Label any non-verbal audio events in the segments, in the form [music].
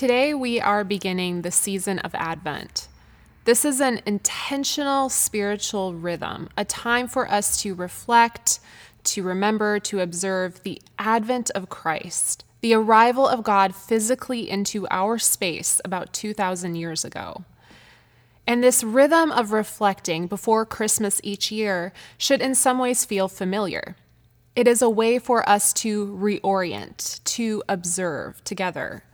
Today, we are beginning the season of Advent. This is an intentional spiritual rhythm, a time for us to reflect, to remember, to observe the advent of Christ, the arrival of God physically into our space about 2,000 years ago. And this rhythm of reflecting before Christmas each year should, in some ways, feel familiar. It is a way for us to reorient, to observe together.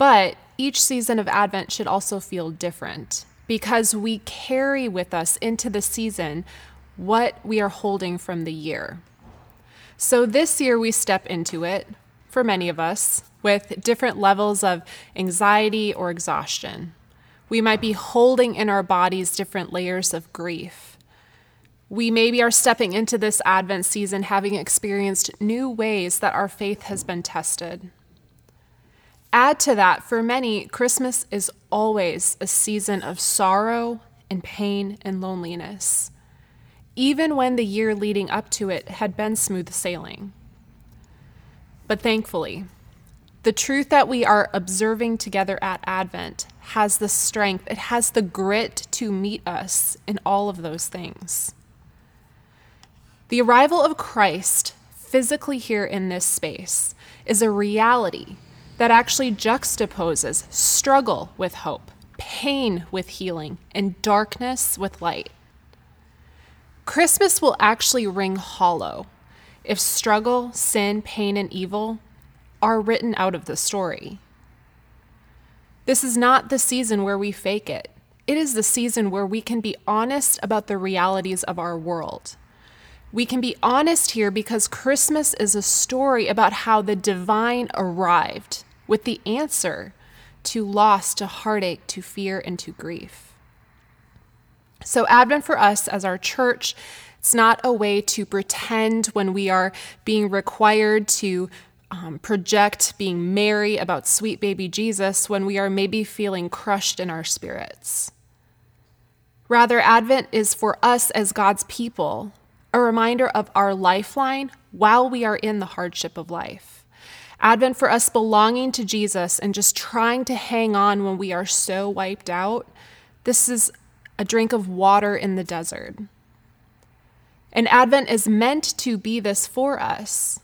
But each season of Advent should also feel different because we carry with us into the season what we are holding from the year. So this year we step into it, for many of us, with different levels of anxiety or exhaustion. We might be holding in our bodies different layers of grief. We maybe are stepping into this Advent season having experienced new ways that our faith has been tested. Add to that, for many, Christmas is always a season of sorrow and pain and loneliness, even when the year leading up to it had been smooth sailing. But thankfully, the truth that we are observing together at Advent has the strength, it has the grit to meet us in all of those things. The arrival of Christ physically here in this space is a reality that actually juxtaposes struggle with hope, pain with healing, and darkness with light. Christmas will actually ring hollow if struggle, sin, pain, and evil are written out of the story. This is not the season where we fake it. It is the season where we can be honest about the realities of our world. We can be honest here because Christmas is a story about how the divine arrived with the answer to loss, to heartache, to fear, and to grief. So, Advent for us as our church, it's not a way to pretend when we are being required to um, project being merry about sweet baby Jesus when we are maybe feeling crushed in our spirits. Rather, Advent is for us as God's people a reminder of our lifeline while we are in the hardship of life. Advent for us belonging to Jesus and just trying to hang on when we are so wiped out. This is a drink of water in the desert. And Advent is meant to be this for us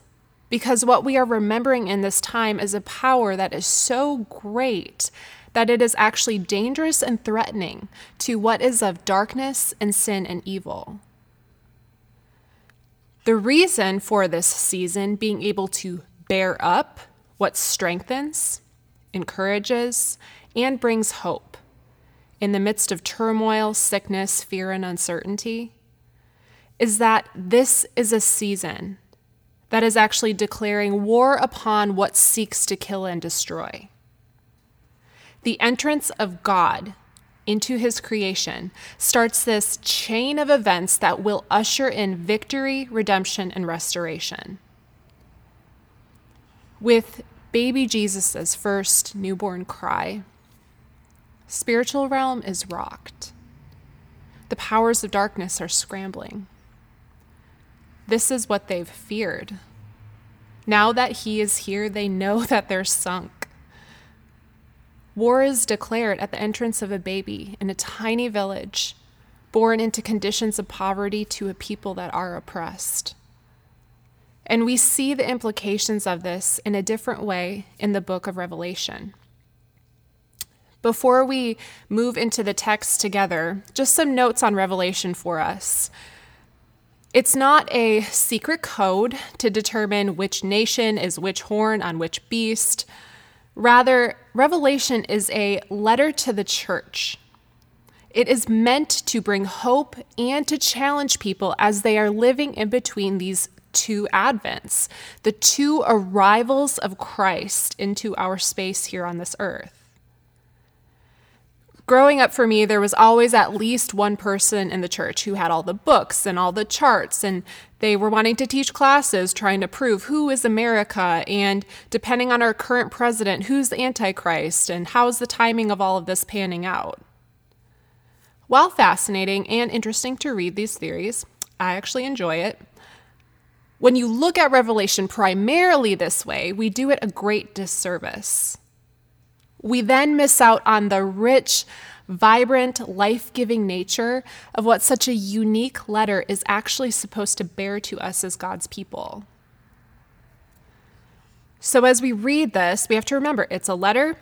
because what we are remembering in this time is a power that is so great that it is actually dangerous and threatening to what is of darkness and sin and evil. The reason for this season being able to bear up what strengthens, encourages, and brings hope in the midst of turmoil, sickness, fear, and uncertainty is that this is a season that is actually declaring war upon what seeks to kill and destroy. The entrance of God into his creation starts this chain of events that will usher in victory, redemption, and restoration. With baby Jesus' first newborn cry, spiritual realm is rocked. The powers of darkness are scrambling. This is what they've feared. Now that he is here, they know [laughs] that they're sunk. War is declared at the entrance of a baby in a tiny village, born into conditions of poverty to a people that are oppressed. And we see the implications of this in a different way in the book of Revelation. Before we move into the text together, just some notes on Revelation for us. It's not a secret code to determine which nation is which horn on which beast. Rather, Revelation is a letter to the church. It is meant to bring hope and to challenge people as they are living in between these two advents, the two arrivals of Christ into our space here on this earth. growing up for me, there was always at least one person in the church who had all the books and all the charts, and they were wanting to teach classes trying to prove who is America, and depending on our current president, who's the Antichrist, and how's the timing of all of this panning out. While fascinating and interesting to read these theories, I actually enjoy it. When you look at Revelation primarily this way, we do it a great disservice. We then miss out on the rich, vibrant, life giving nature of what such a unique letter is actually supposed to bear to us as God's people. So, as we read this, we have to remember it's a letter.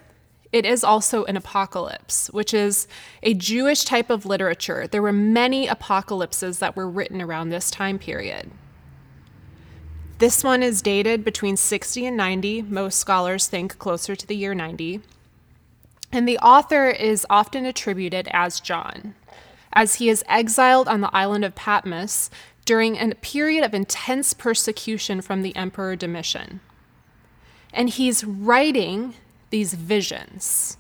It is also an apocalypse, which is a Jewish type of literature. There were many apocalypses that were written around this time period. This one is dated between 60 and 90. Most scholars think closer to the year 90. And the author is often attributed as John, as he is exiled on the island of Patmos during a period of intense persecution from the Emperor Domitian. And he's writing these visions.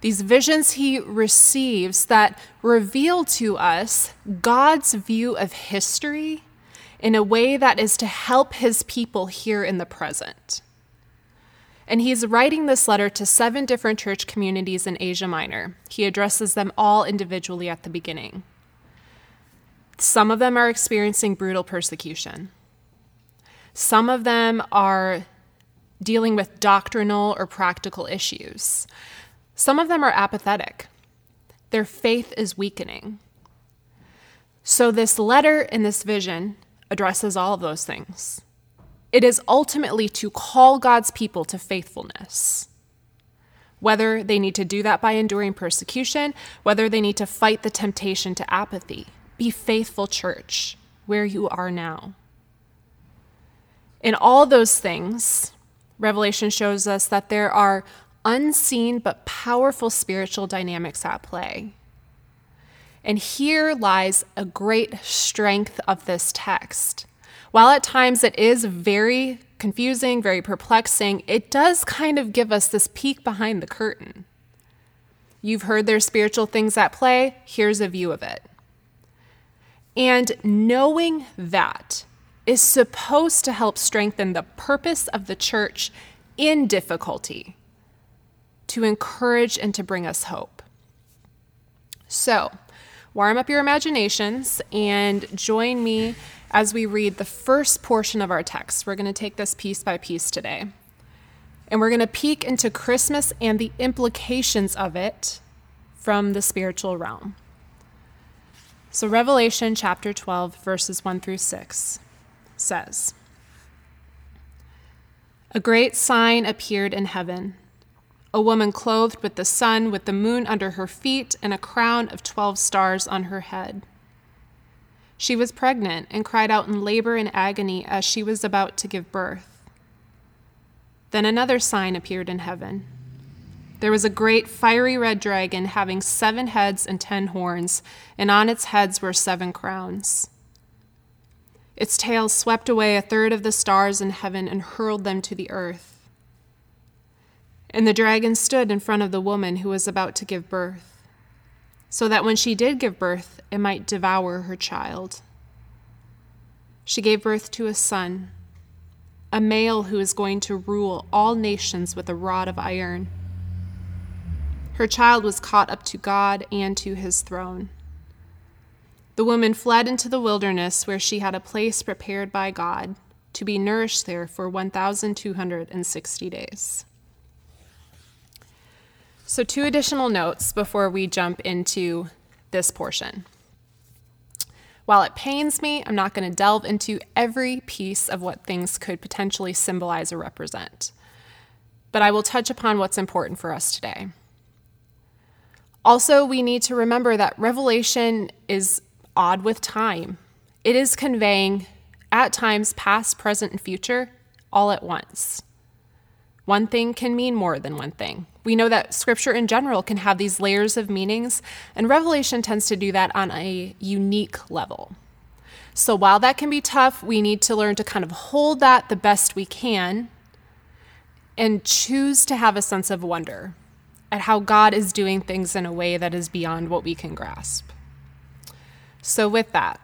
These visions he receives that reveal to us God's view of history in a way that is to help his people here in the present. And he's writing this letter to seven different church communities in Asia Minor. He addresses them all individually at the beginning. Some of them are experiencing brutal persecution. Some of them are dealing with doctrinal or practical issues. Some of them are apathetic. Their faith is weakening. So, this letter and this vision addresses all of those things. It is ultimately to call God's people to faithfulness. Whether they need to do that by enduring persecution, whether they need to fight the temptation to apathy. Be faithful, church, where you are now. In all those things, Revelation shows us that there are unseen but powerful spiritual dynamics at play. And here lies a great strength of this text while at times it is very confusing, very perplexing, it does kind of give us this peek behind the curtain. You've heard there's spiritual things at play, here's a view of it. And knowing that is supposed to help strengthen the purpose of the church in difficulty, to encourage and to bring us hope. So, warm up your imaginations and join me as we read the first portion of our text. We're going to take this piece by piece today. And we're going to peek into Christmas and the implications of it from the spiritual realm. So, Revelation chapter 12, verses 1 through 6 says A great sign appeared in heaven a woman clothed with the sun, with the moon under her feet, and a crown of 12 stars on her head. She was pregnant and cried out in labor and agony as she was about to give birth. Then another sign appeared in heaven. There was a great fiery red dragon having seven heads and ten horns, and on its heads were seven crowns. Its tail swept away a third of the stars in heaven and hurled them to the earth. And the dragon stood in front of the woman who was about to give birth so that when she did give birth, it might devour her child. She gave birth to a son, a male who is going to rule all nations with a rod of iron. Her child was caught up to God and to his throne. The woman fled into the wilderness where she had a place prepared by God to be nourished there for 1,260 days. So, two additional notes before we jump into this portion. While it pains me, I'm not going to delve into every piece of what things could potentially symbolize or represent, but I will touch upon what's important for us today. Also, we need to remember that Revelation is odd with time. It is conveying, at times, past, present, and future all at once. One thing can mean more than one thing. We know that scripture in general can have these layers of meanings, and Revelation tends to do that on a unique level. So while that can be tough, we need to learn to kind of hold that the best we can and choose to have a sense of wonder at how God is doing things in a way that is beyond what we can grasp. So, with that,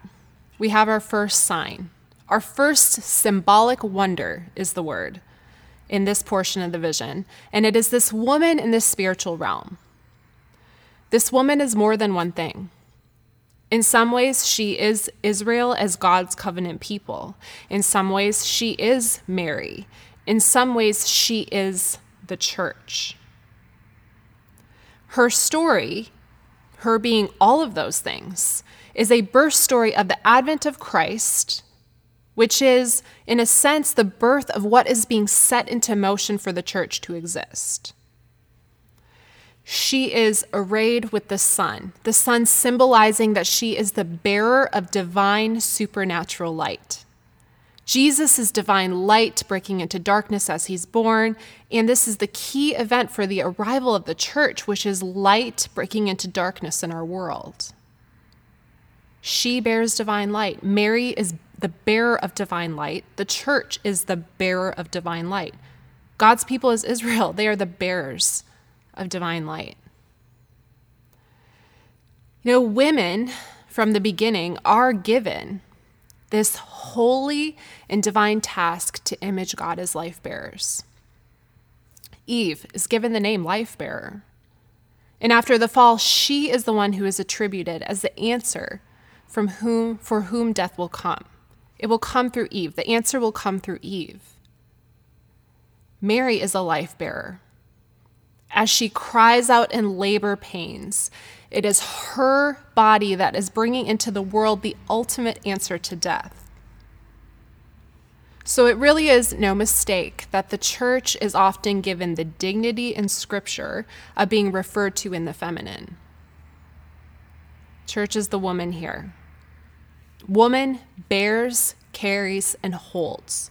we have our first sign. Our first symbolic wonder is the word in this portion of the vision, and it is this woman in this spiritual realm. This woman is more than one thing. In some ways, she is Israel as God's covenant people. In some ways, she is Mary. In some ways, she is the church. Her story, her being all of those things, is a birth story of the advent of Christ, which is, in a sense, the birth of what is being set into motion for the church to exist. She is arrayed with the sun, the sun symbolizing that she is the bearer of divine supernatural light. Jesus is divine light breaking into darkness as he's born, and this is the key event for the arrival of the church, which is light breaking into darkness in our world. She bears divine light. Mary is the bearer of divine light. The church is the bearer of divine light. God's people is Israel. They are the bearers of divine light. You know, women from the beginning are given this holy and divine task to image God as life bearers. Eve is given the name life bearer. And after the fall, she is the one who is attributed as the answer from whom for whom death will come. It will come through Eve. The answer will come through Eve. Mary is a life bearer as she cries out in labor pains. It is her body that is bringing into the world the ultimate answer to death. So it really is no mistake that the church is often given the dignity in Scripture of being referred to in the feminine. Church is the woman here. Woman bears, carries, and holds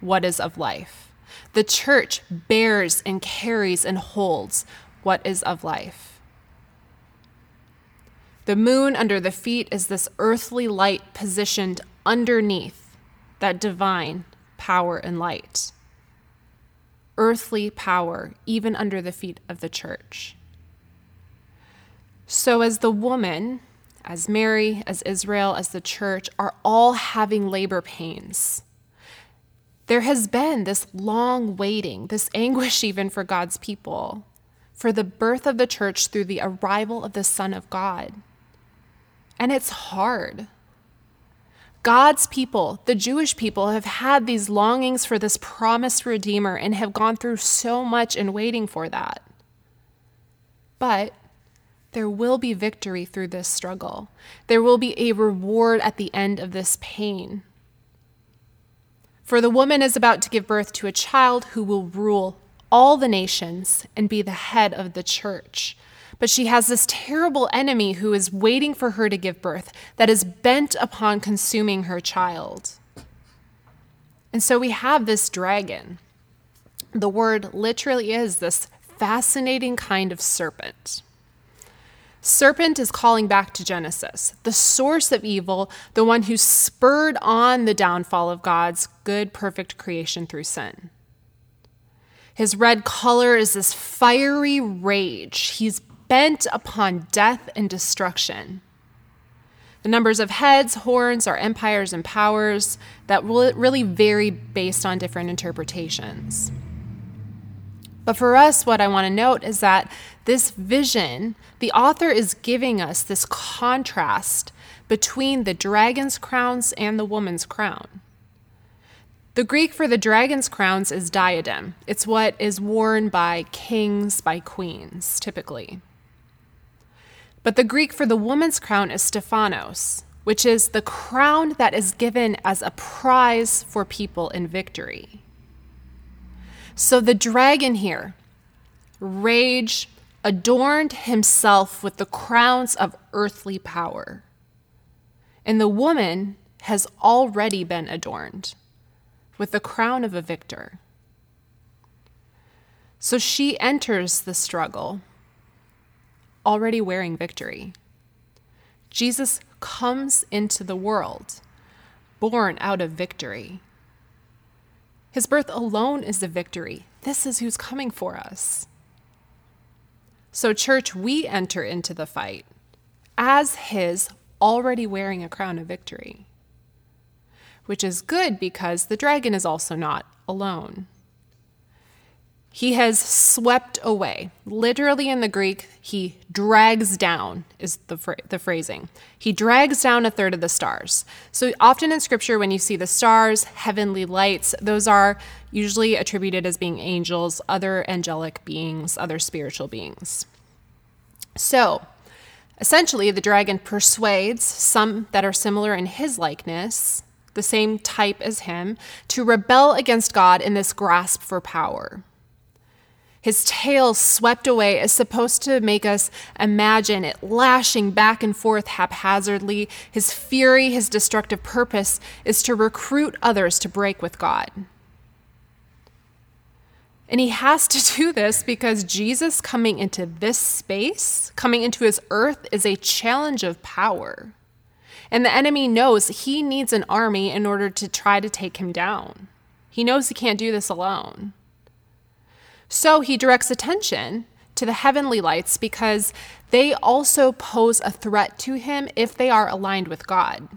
what is of life. The church bears and carries and holds what is of life. The moon under the feet is this earthly light positioned underneath that divine power and light. Earthly power, even under the feet of the church. So, as the woman, as Mary, as Israel, as the church are all having labor pains, there has been this long waiting, this [laughs] anguish even for God's people, for the birth of the church through the arrival of the Son of God. And it's hard. God's people, the Jewish people, have had these longings for this promised Redeemer and have gone through so much in waiting for that. But there will be victory through this struggle. There will be a reward at the end of this pain. For the woman is about to give birth to a child who will rule all the nations and be the head of the church. But she has this terrible enemy who is waiting for her to give birth that is bent upon consuming her child. And so we have this dragon. The word literally is this fascinating kind of serpent. Serpent is calling back to Genesis, the source of evil, the one who spurred on the downfall of God's good, perfect creation through sin. His red color is this fiery rage. He's bent upon death and destruction. The numbers of heads, horns are empires and powers that will really vary based on different interpretations. But for us, what I want to note is that this vision, the author is giving us this contrast between the dragon's crowns and the woman's crown. The Greek for the dragon's crowns is diadem. It's what is worn by kings, by queens, typically. But the Greek for the woman's crown is Stephanos, which is the crown that is given as a prize for people in victory. So the dragon here, rage, adorned himself with the crowns of earthly power. And the woman has already been adorned with the crown of a victor. So she enters the struggle already wearing victory. Jesus comes into the world born out of victory. His birth alone is the victory. This is who's coming for us. So, church, we enter into the fight as his already wearing a crown of victory, which is good because the dragon is also not alone. He has swept away. Literally in the Greek, he drags down, is the, the phrasing. He drags down a third of the stars. So often in scripture, when you see the stars, heavenly lights, those are usually attributed as being angels, other angelic beings, other spiritual beings. So essentially, the dragon persuades some that are similar in his likeness, the same type as him, to rebel against God in this grasp for power. His tail swept away is supposed to make us imagine it lashing back and forth haphazardly. His fury, his destructive purpose is to recruit others to break with God. And he has to do this because Jesus coming into this space, coming into his earth, is a challenge of power. And the enemy knows he needs an army in order to try to take him down. He knows he can't do this alone. So he directs attention to the heavenly lights because they also pose a threat to him if they are aligned with God.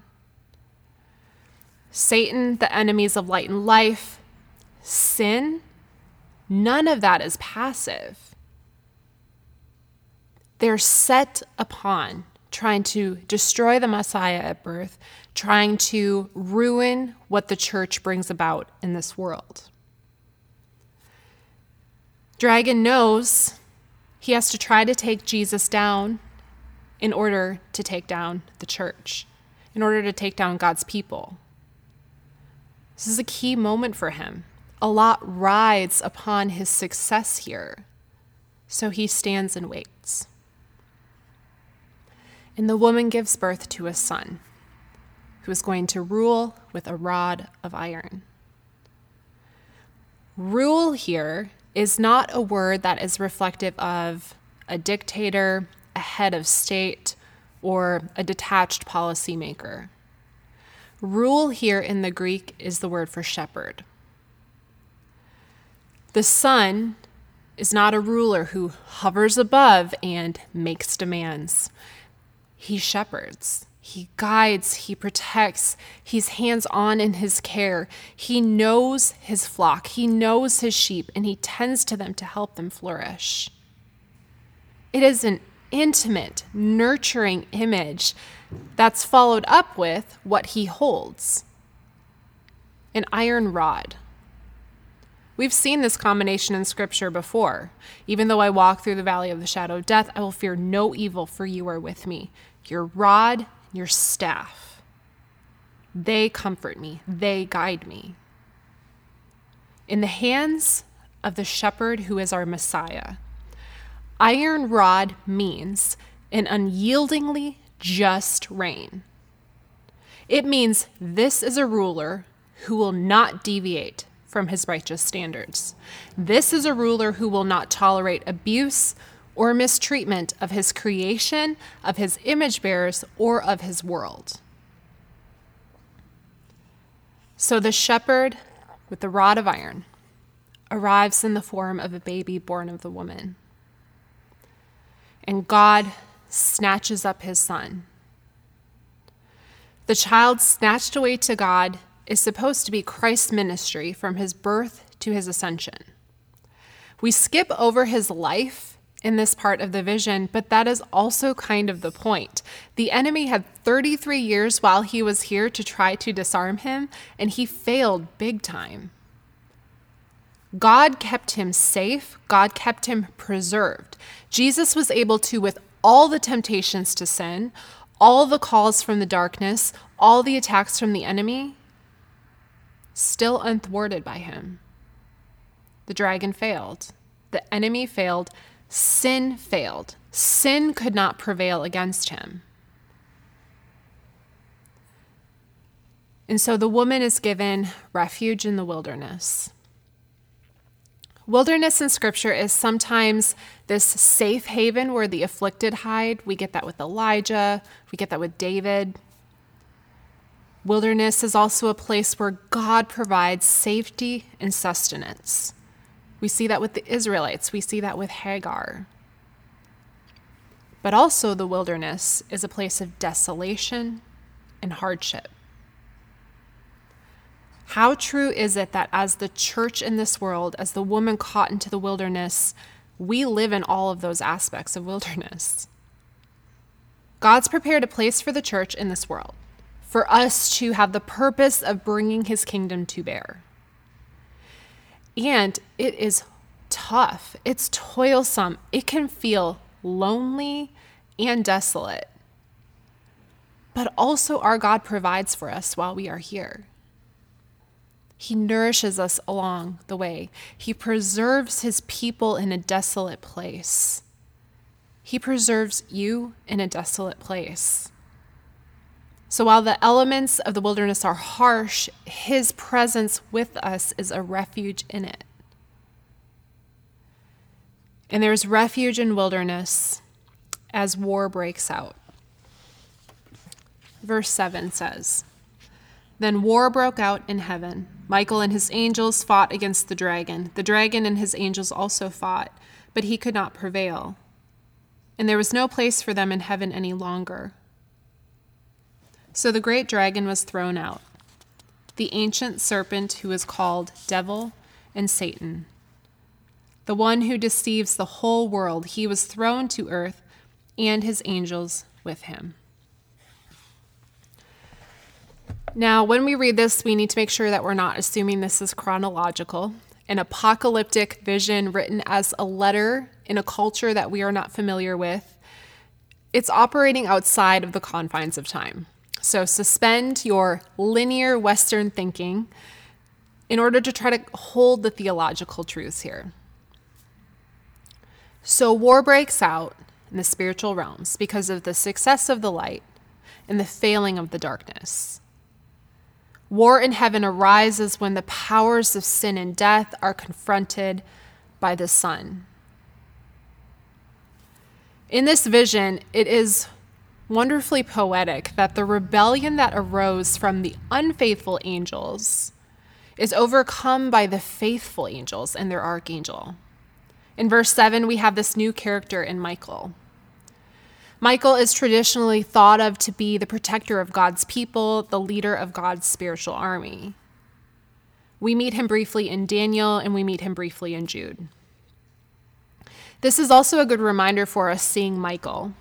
Satan, the enemies of light and life, sin, none of that is passive. They're set upon trying to destroy the Messiah at birth, trying to ruin what the church brings about in this world. Dragon knows he has to try to take Jesus down in order to take down the church, in order to take down God's people. This is a key moment for him. A lot rides upon his success here. So he stands and waits. And the woman gives birth to a son who is going to rule with a rod of iron. Rule here is not a word that is reflective of a dictator, a head of state, or a detached policymaker. Rule here in the Greek is the word for shepherd. The son is not a ruler who hovers above and makes demands. He shepherds. He guides, he protects, he's hands on in his care. He knows his flock, he knows his sheep, and he tends to them to help them flourish. It is an intimate, nurturing image that's followed up with what he holds an iron rod. We've seen this combination in scripture before. Even though I walk through the valley of the shadow of death, I will fear no evil, for you are with me. Your rod your staff. They comfort me, they guide me. In the hands of the shepherd who is our Messiah, iron rod means an unyieldingly just reign. It means this is a ruler who will not deviate from his righteous standards. This is a ruler who will not tolerate abuse or mistreatment of his creation, of his image bearers, or of his world. So the shepherd with the rod of iron arrives in the form of a baby born of the woman. And God snatches up his son. The child snatched away to God is supposed to be Christ's ministry from his birth to his ascension. We skip over his life in this part of the vision, but that is also kind of the point. The enemy had 33 years while he was here to try to disarm him, and he failed big time. God kept him safe, God kept him preserved. Jesus was able to, with all the temptations to sin, all the calls from the darkness, all the attacks from the enemy, still unthwarted by him. The dragon failed. The enemy failed Sin failed. Sin could not prevail against him. And so the woman is given refuge in the wilderness. Wilderness in scripture is sometimes this safe haven where the afflicted hide. We get that with Elijah, we get that with David. Wilderness is also a place where God provides safety and sustenance. We see that with the Israelites, we see that with Hagar. but also the wilderness is a place of desolation and hardship. How true is it that as the church in this world, as the woman caught into the wilderness, we live in all of those aspects of wilderness? God's prepared a place for the church in this world, for us to have the purpose of bringing his kingdom to bear. And it is tough, it's toilsome, it can feel lonely and desolate. But also, our God provides for us while we are here. He nourishes us along the way. He preserves his people in a desolate place. He preserves you in a desolate place. So while the elements of the wilderness are harsh, his presence with us is a refuge in it. And there's refuge in wilderness as war breaks out. Verse 7 says, Then war broke out in heaven. Michael and his angels fought against the dragon. The dragon and his angels also fought, but he could not prevail. And there was no place for them in heaven any longer. So the great dragon was thrown out, the ancient serpent who is called Devil and Satan, the one who deceives the whole world. He was thrown to earth and his angels with him. Now, when we read this, we need to make sure that we're not assuming this is chronological. An apocalyptic vision written as a letter in a culture that we are not familiar with. It's operating outside of the confines of time. So suspend your linear Western thinking in order to try to hold the theological truths here. So war breaks out in the spiritual realms because of the success of the light and the failing of the darkness. War in heaven arises when the powers of sin and death are confronted by the Son. In this vision, it is wonderfully poetic that the rebellion that arose from the unfaithful angels is overcome by the faithful angels and their archangel. In verse 7, we have this new character in Michael. Michael is traditionally thought of to be the protector of God's people, the leader of God's spiritual army. We meet him briefly in Daniel and we meet him briefly in Jude. This is also a good reminder for us seeing Michael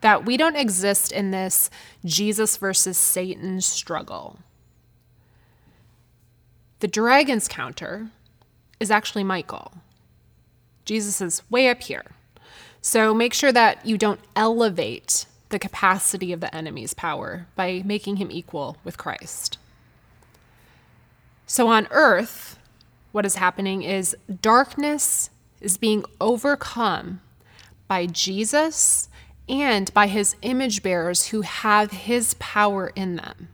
that we don't exist in this Jesus versus Satan struggle. The dragon's counter is actually Michael. Jesus is way up here. So make sure that you don't elevate the capacity of the enemy's power by making him equal with Christ. So on earth, what is happening is darkness is being overcome by Jesus and by his image bearers who have his power in them.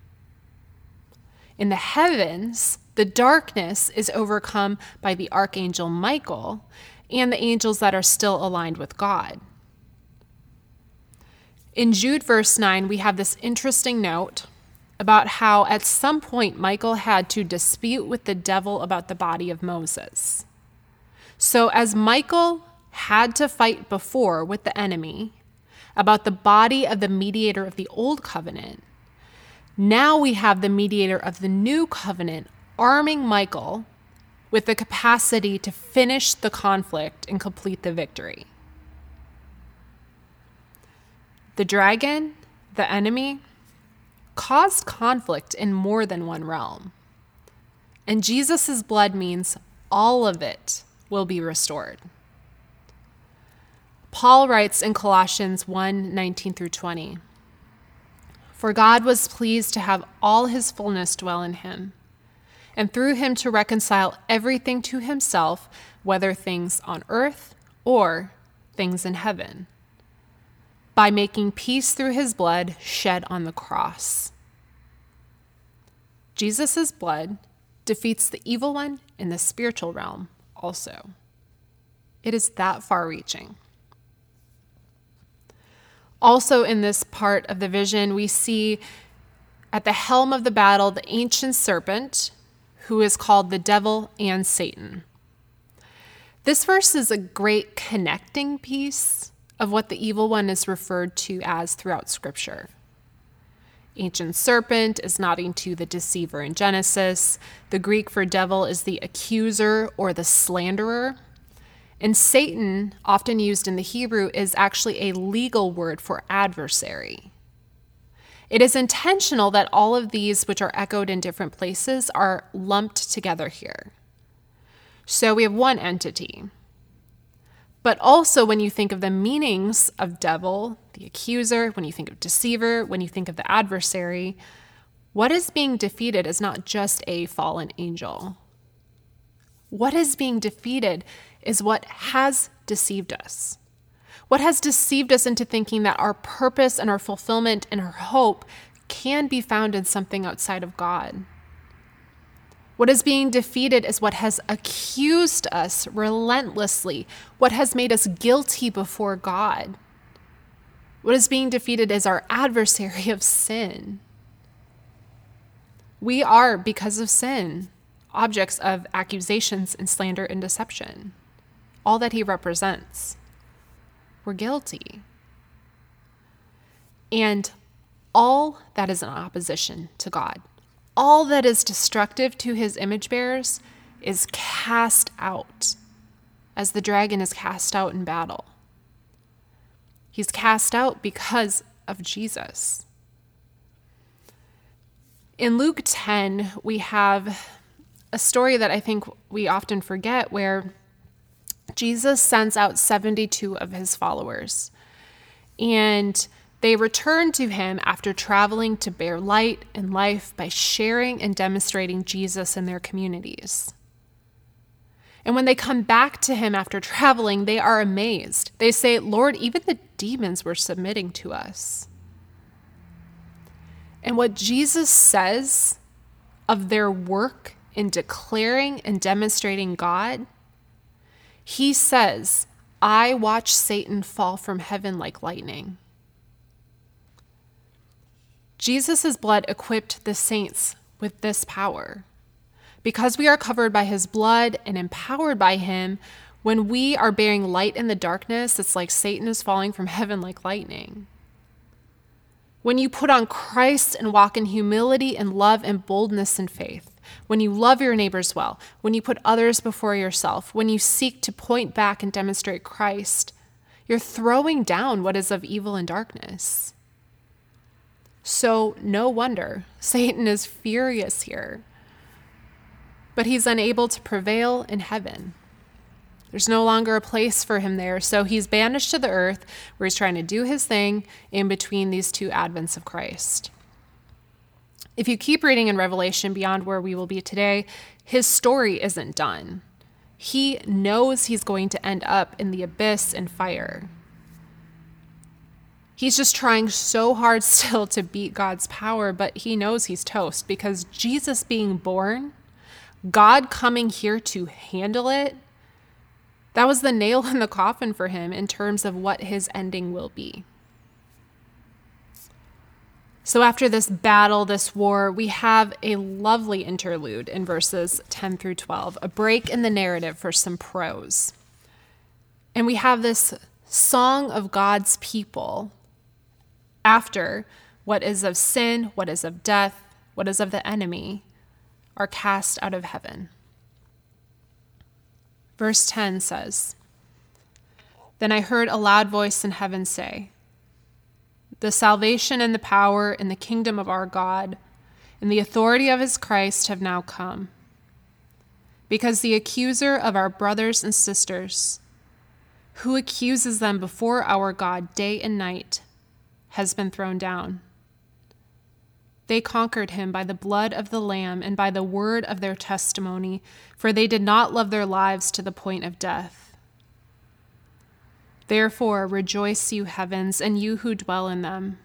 In the heavens, the darkness is overcome by the archangel Michael and the angels that are still aligned with God. In Jude, verse 9, we have this interesting note about how at some point Michael had to dispute with the devil about the body of Moses. So, as Michael had to fight before with the enemy about the body of the mediator of the old covenant, now we have the mediator of the new covenant arming Michael with the capacity to finish the conflict and complete the victory. The dragon, the enemy, caused conflict in more than one realm. And Jesus' blood means all of it will be restored. Paul writes in Colossians 1 19 through 20 For God was pleased to have all his fullness dwell in him and through him to reconcile everything to himself, whether things on earth or things in heaven, by making peace through his blood shed on the cross. Jesus' blood defeats the evil one in the spiritual realm also. It is that far reaching. Also, in this part of the vision, we see at the helm of the battle the ancient serpent who is called the devil and Satan. This verse is a great connecting piece of what the evil one is referred to as throughout Scripture. Ancient serpent is nodding to the deceiver in Genesis. The Greek for devil is the accuser or the slanderer. And Satan, often used in the Hebrew, is actually a legal word for adversary. It is intentional that all of these, which are echoed in different places, are lumped together here. So we have one entity. But also, when you think of the meanings of devil, the accuser, when you think of deceiver, when you think of the adversary, what is being defeated is not just a fallen angel. What is being defeated is what has deceived us. What has deceived us into thinking that our purpose and our fulfillment and our hope can be found in something outside of God. What is being defeated is what has accused us relentlessly, what has made us guilty before God. What is being defeated is our adversary of sin. We are, because of sin, objects of accusations and slander and deception. All that he represents. We're guilty. And all that is in opposition to God, all that is destructive to his image bearers, is cast out as the dragon is cast out in battle. He's cast out because of Jesus. In Luke 10, we have a story that I think we often forget where Jesus sends out 72 of his followers. And they return to him after traveling to bear light and life by sharing and demonstrating Jesus in their communities. And when they come back to him after traveling, they are amazed. They say, Lord, even the demons were submitting to us. And what Jesus says of their work in declaring and demonstrating God, he says, I watch Satan fall from heaven like lightning. Jesus' blood equipped the saints with this power. Because we are covered by his blood and empowered by him, when we are bearing light in the darkness, it's like Satan is falling from heaven like lightning. When you put on Christ and walk in humility and love and boldness and faith, when you love your neighbors well, when you put others before yourself, when you seek to point back and demonstrate Christ, you're throwing down what is of evil and darkness. So, no wonder [laughs] Satan is furious here but he's unable to prevail in heaven. There's no longer a place for him there, so he's banished to the earth where he's trying to do his thing in between these two advents of Christ. If you keep reading in Revelation beyond where we will be today, his story isn't done. He knows he's going to end up in the abyss and fire. He's just trying so hard [laughs] still to beat God's power, but he knows he's toast because Jesus being born God coming here to handle it, that was the nail [laughs] in the coffin for him in terms of what his ending will be. So, after this battle, this war, we have a lovely interlude in verses 10 through 12, a break in the narrative for some prose. And we have this song of God's people after what is of sin, what is of death, what is of the enemy, are cast out of heaven. Verse 10 says, Then I heard a loud voice in heaven say, The salvation and the power and the kingdom of our God and the authority of his Christ have now come. Because the accuser of our brothers and sisters, who accuses them before our God day and night, has been thrown down. They conquered him by the blood of the Lamb and by the word of their testimony, for they did not love their lives to the point of death. Therefore, rejoice, you heavens, and you who dwell in them.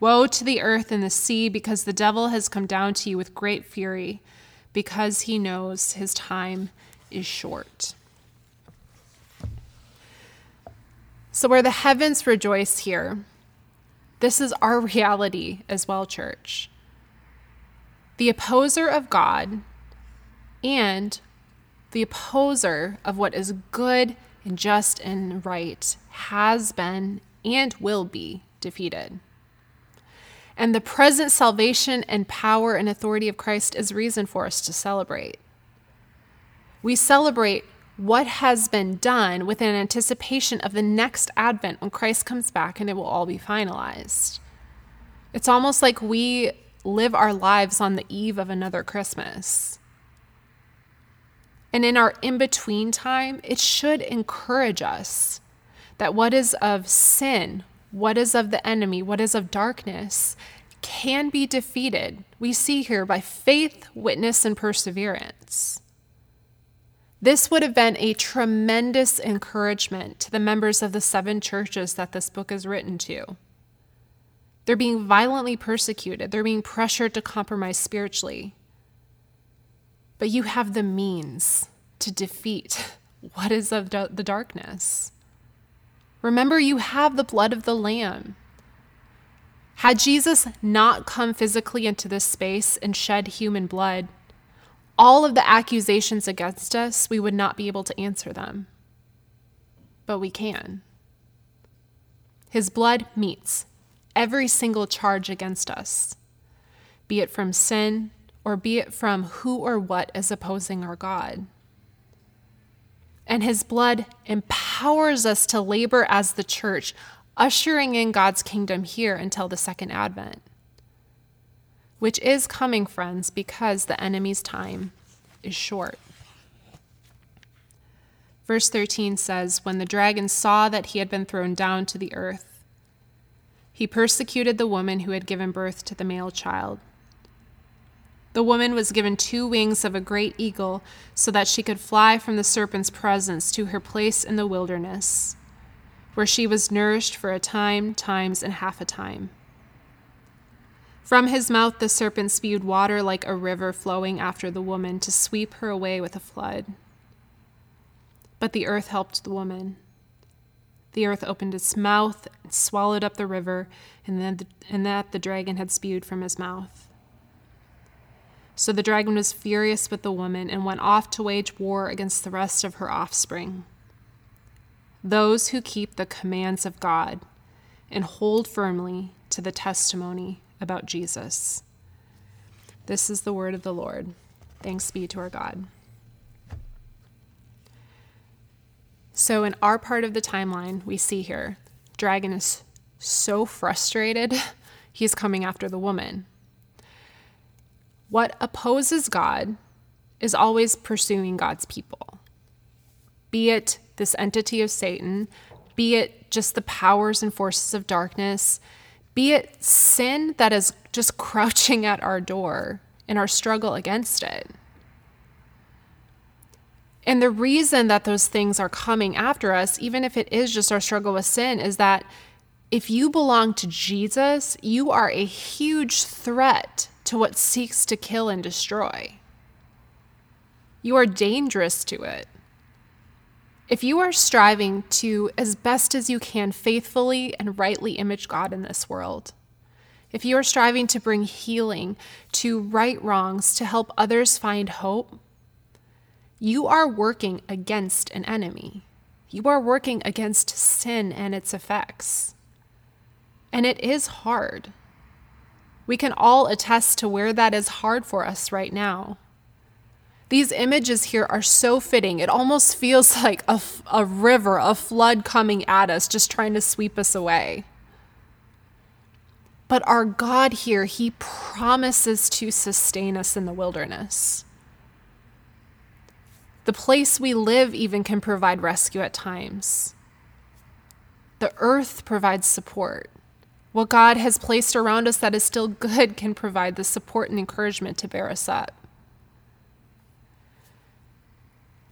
Woe to the earth and the sea, because the devil has come down to you with great fury, because he knows his time is short. So, where the heavens rejoice here, this is our [laughs] reality as well, church. The opposer of God and the opposer of what is good and just and right has been and will be defeated. And the present salvation and power and authority of Christ is reason for us to celebrate. We celebrate what has been done with an anticipation of the next advent when Christ comes back and it will all be finalized. It's almost like we live our lives on the eve of another Christmas. And in our in between time, it should encourage us that what is of sin, what is of the enemy, what is of darkness, can be defeated. We see here by faith, witness, and perseverance. This would have been a tremendous encouragement to the members of the seven churches that this book is written to. They're being violently persecuted, they're being pressured to compromise spiritually. But you have the means to defeat [laughs] what is of the darkness. Remember, you have the blood of the Lamb. Had Jesus not come physically into this space and shed human blood, all of the accusations against us, we would not be able to answer them. But we can. His blood meets every single charge against us, be it from sin or be it from who or what is opposing our God. And his blood empowers us to labor as the church, ushering in God's kingdom here until the second advent which is coming, friends, because the enemy's time is short. Verse 13 says When the dragon saw that he had been thrown down to the earth, he persecuted the woman who had given birth to the male child. The woman was given two wings of a great eagle so that she could fly from the serpent's presence to her place in the wilderness, where she was nourished for a time, times, and half a time. From his mouth the serpent spewed water like a river flowing after the woman to sweep her away with a flood. But the earth helped the woman. The earth opened its mouth and swallowed up the river, and, then the, and that the dragon had spewed from his mouth. So the dragon was furious with the woman and went off to wage war against the rest of her offspring. Those who keep the commands of God and hold firmly to the testimony about Jesus. This is the word of the Lord. Thanks be to our God. So, in our part of the timeline, we see here Dragon is so frustrated, [laughs] he's coming after the woman. What opposes God is always pursuing God's people, be it this entity of Satan, be it just the powers and forces of darkness, be it sin that is just [laughs] crouching at our door in our struggle against it. And the reason that those things are coming after us, even if it is just our struggle with sin, is that if you belong to Jesus, you are a huge threat to what seeks to kill and destroy. You are dangerous to it. If you are striving to, as best as you can, faithfully and rightly image God in this world, if you are striving to bring healing, to right wrongs, to help others find hope, you are working against an enemy. You are working against sin and its effects. And it is hard. We can all attest to where that is hard for us right now. These images here are so fitting. It almost feels [laughs] like a, a river, a flood coming at us, just trying to sweep us away. But our God here, He promises to sustain us in the wilderness. The place we live even can provide rescue at times. The earth provides support. What God has placed around us that is still good can provide the support and encouragement to bear us up.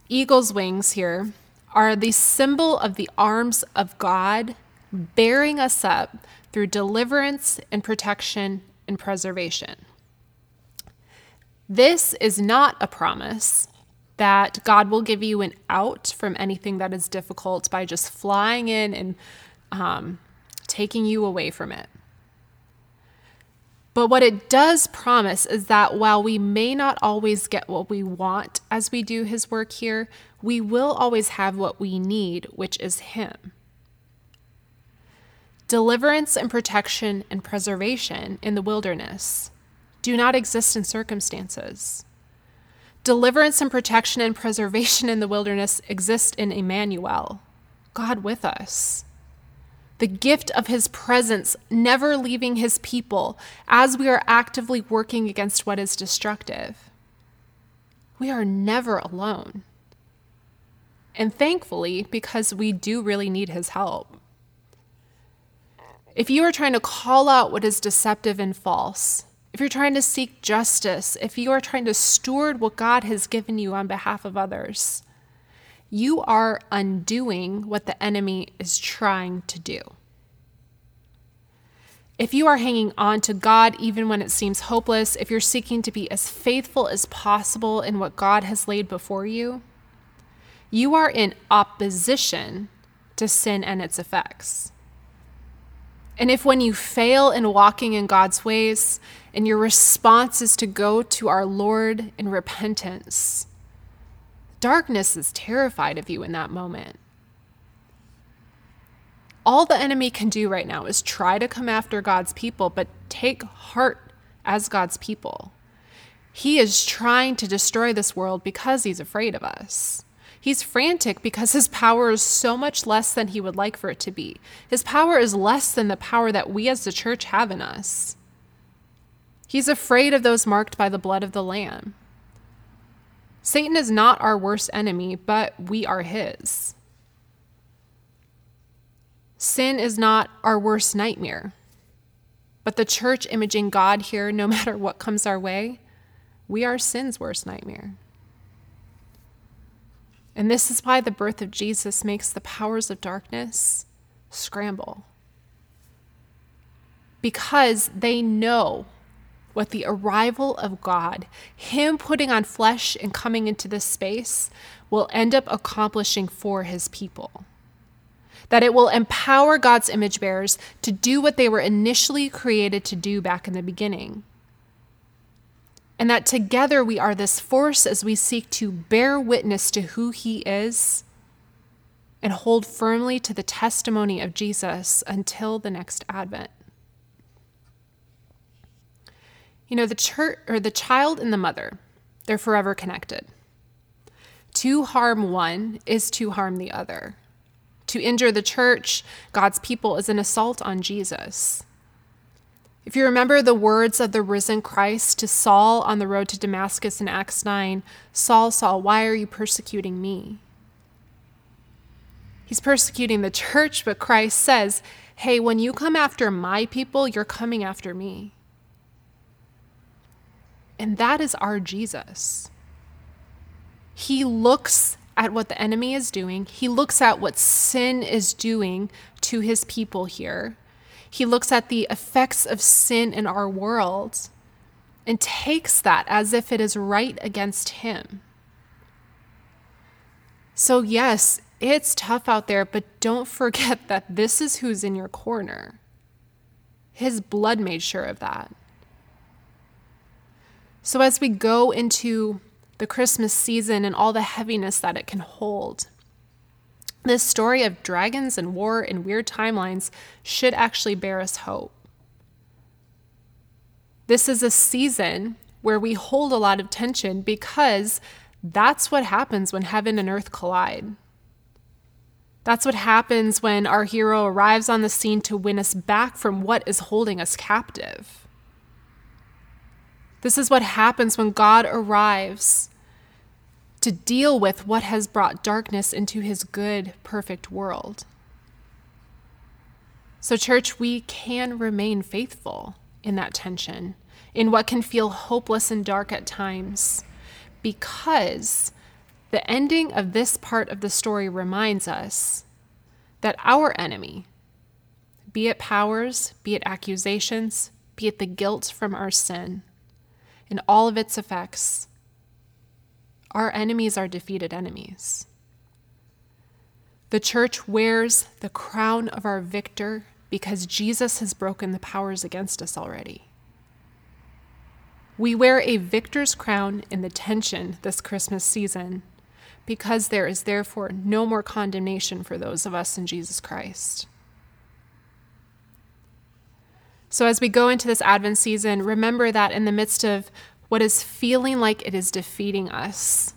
eagle's wings here are the symbol of the arms of God bearing us up through deliverance and protection and preservation. This is not a promise that God will give you an out from anything that is difficult by just flying in and um, taking you away from it. But what it does promise is that while we may not always get what we want as we do his work here, we will always have what we need, which is him. Deliverance and protection and preservation in the wilderness do not exist in circumstances. Deliverance and protection and preservation in the wilderness exist in Emmanuel, God with us. The gift of his presence never leaving his people as we are actively working against what is destructive. We are never alone. And thankfully, because we do really need his help. If you are trying to call out what is deceptive and false, if you're trying to seek justice, if you are trying to steward what God has given you on behalf of others, you are undoing what the enemy is trying to do. If you are hanging on to God even when it seems hopeless, if you're seeking to be as faithful as possible in what God has laid before you, you are in opposition to sin and its effects. And if when you fail in walking in God's ways and your response is to go to our Lord in repentance, darkness is terrified of you in that moment. All the enemy can do right now is try to come after God's people, but take heart as God's people. He is trying to destroy this world because he's afraid of us. He's frantic because his power is so much less than he would like for it to be. His power is less than the power that we as the church have in us. He's afraid of those marked by the blood of the Lamb. Satan is not our worst enemy, but we are his. Sin is not our worst nightmare, but the church imaging God here, no [laughs] matter what comes our way, we are sin's worst nightmare. And this is why the birth of Jesus makes the powers of darkness scramble. Because they know what the arrival of God, Him putting on flesh and coming into this space, will end up accomplishing for His people. That it will empower God's image bearers to do what they were initially created to do back in the beginning and that together we are this force as we seek to bear witness to who He is and hold firmly to the testimony of Jesus until the next advent. You know, the church or the child and the mother, they're forever connected. To harm one is to harm the other. To injure the church, God's people, is an assault on Jesus. If you remember the words of the risen Christ to Saul on the road to Damascus in Acts 9 Saul, Saul, why are you persecuting me? He's persecuting the church, but Christ says, hey, when you come after my people, you're coming after me. And that is our Jesus. He looks at what the enemy is doing, he looks at what sin is doing to his people here he looks at the effects of sin in our world and takes that as if it is right against him. So, yes, it's tough out there, but don't forget that this is who's in your corner. His blood made sure of that. So, as we go into the Christmas season and all the heaviness that it can hold, this story of dragons and war and weird timelines should actually bear us hope. This is a season where we hold a lot of tension because that's what happens when heaven and earth collide. That's what happens when our hero arrives on the scene to win us back from what is holding us captive. This is what happens when God arrives to deal with what has brought darkness into his good, perfect world. So, church, we can remain faithful in that tension, in what can feel hopeless and dark at times, because the ending of this part of the story reminds us that our enemy, be it powers, be it accusations, be it the guilt from our sin, and all of its effects, our enemies are defeated enemies. The church wears the crown of our victor because Jesus has broken the powers against us already. We wear a victor's crown in the tension this Christmas season because there is therefore no more condemnation for those of us in Jesus Christ. So, as we go into this Advent season, remember that in the midst of what is feeling like it is defeating us,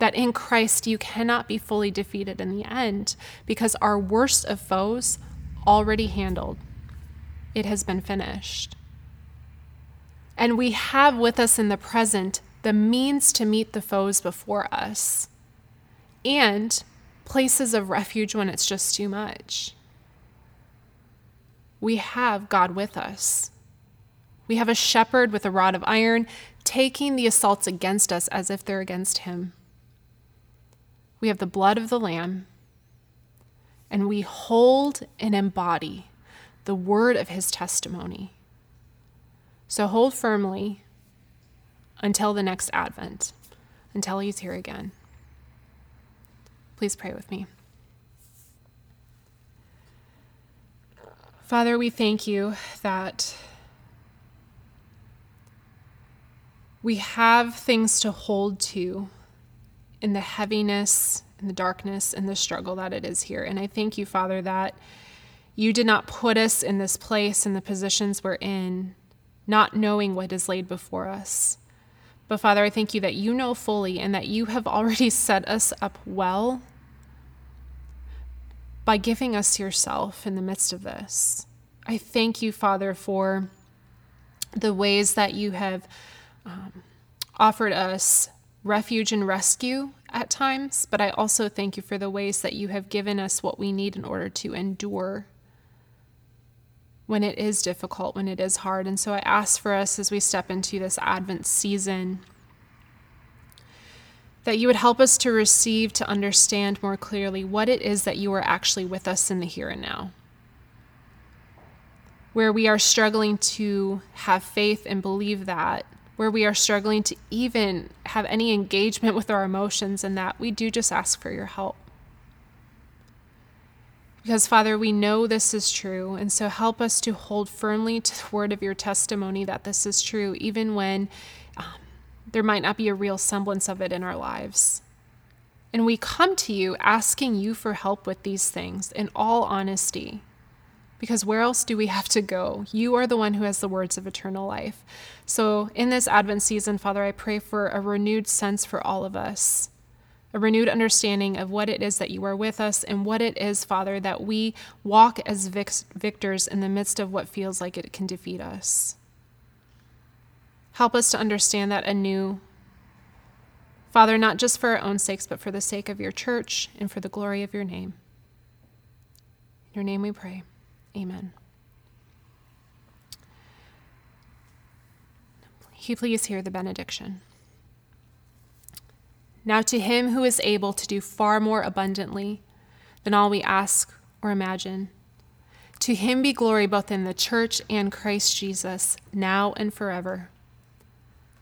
that in Christ you cannot be fully defeated in the end because our worst of foes already handled. It has been finished. And we have with us in the present the means to meet the foes before us and places of refuge when it's just too much. We have God with us. We have a shepherd with a rod of iron taking the assaults against us as if they're against him. We have the blood of the Lamb, and we hold and embody the word of his testimony. So hold firmly until the next Advent, until he's here again. Please pray with me. Father, we thank you that we have things to hold to in the heaviness and the darkness and the struggle that it is here. And I thank you, Father, that you did not put us in this place in the positions we're in, not knowing what is laid before us. But Father, I thank you that you know fully and that you have already set us up well by giving us yourself in the midst of this. I thank you, Father, for the ways that you have um, offered us refuge and rescue at times, but I also thank you for the ways that you have given us what we need in order to endure when it is difficult, when it is hard. And so I ask for us as we step into this Advent season that you would help us to receive, to understand more clearly what it is that you are actually with us in the here and now. Where we are struggling to have faith and believe that, where we are struggling to even have any engagement with our emotions, and that we do just ask for your help. Because, Father, we know this is true, and so help us to hold firmly to the word of your testimony that this is true, even when there might not be a real semblance of it in our lives. And we come to you asking you for help with these things in all honesty. Because where else do we have to go? You are the one who has the words of eternal life. So, in this Advent season, Father, I pray for a renewed sense for all of us a renewed understanding of what it is that you are with us and what it is, Father, that we walk as victors in the midst of what feels like it can defeat us. Help us to understand that anew. Father, not just for our own sakes, but for the sake of your church and for the glory of your name. In your name we pray. Amen. you please hear the benediction? Now to him who is able to do far more abundantly than all we ask or imagine, to him be glory both in the church and Christ Jesus, now and forever.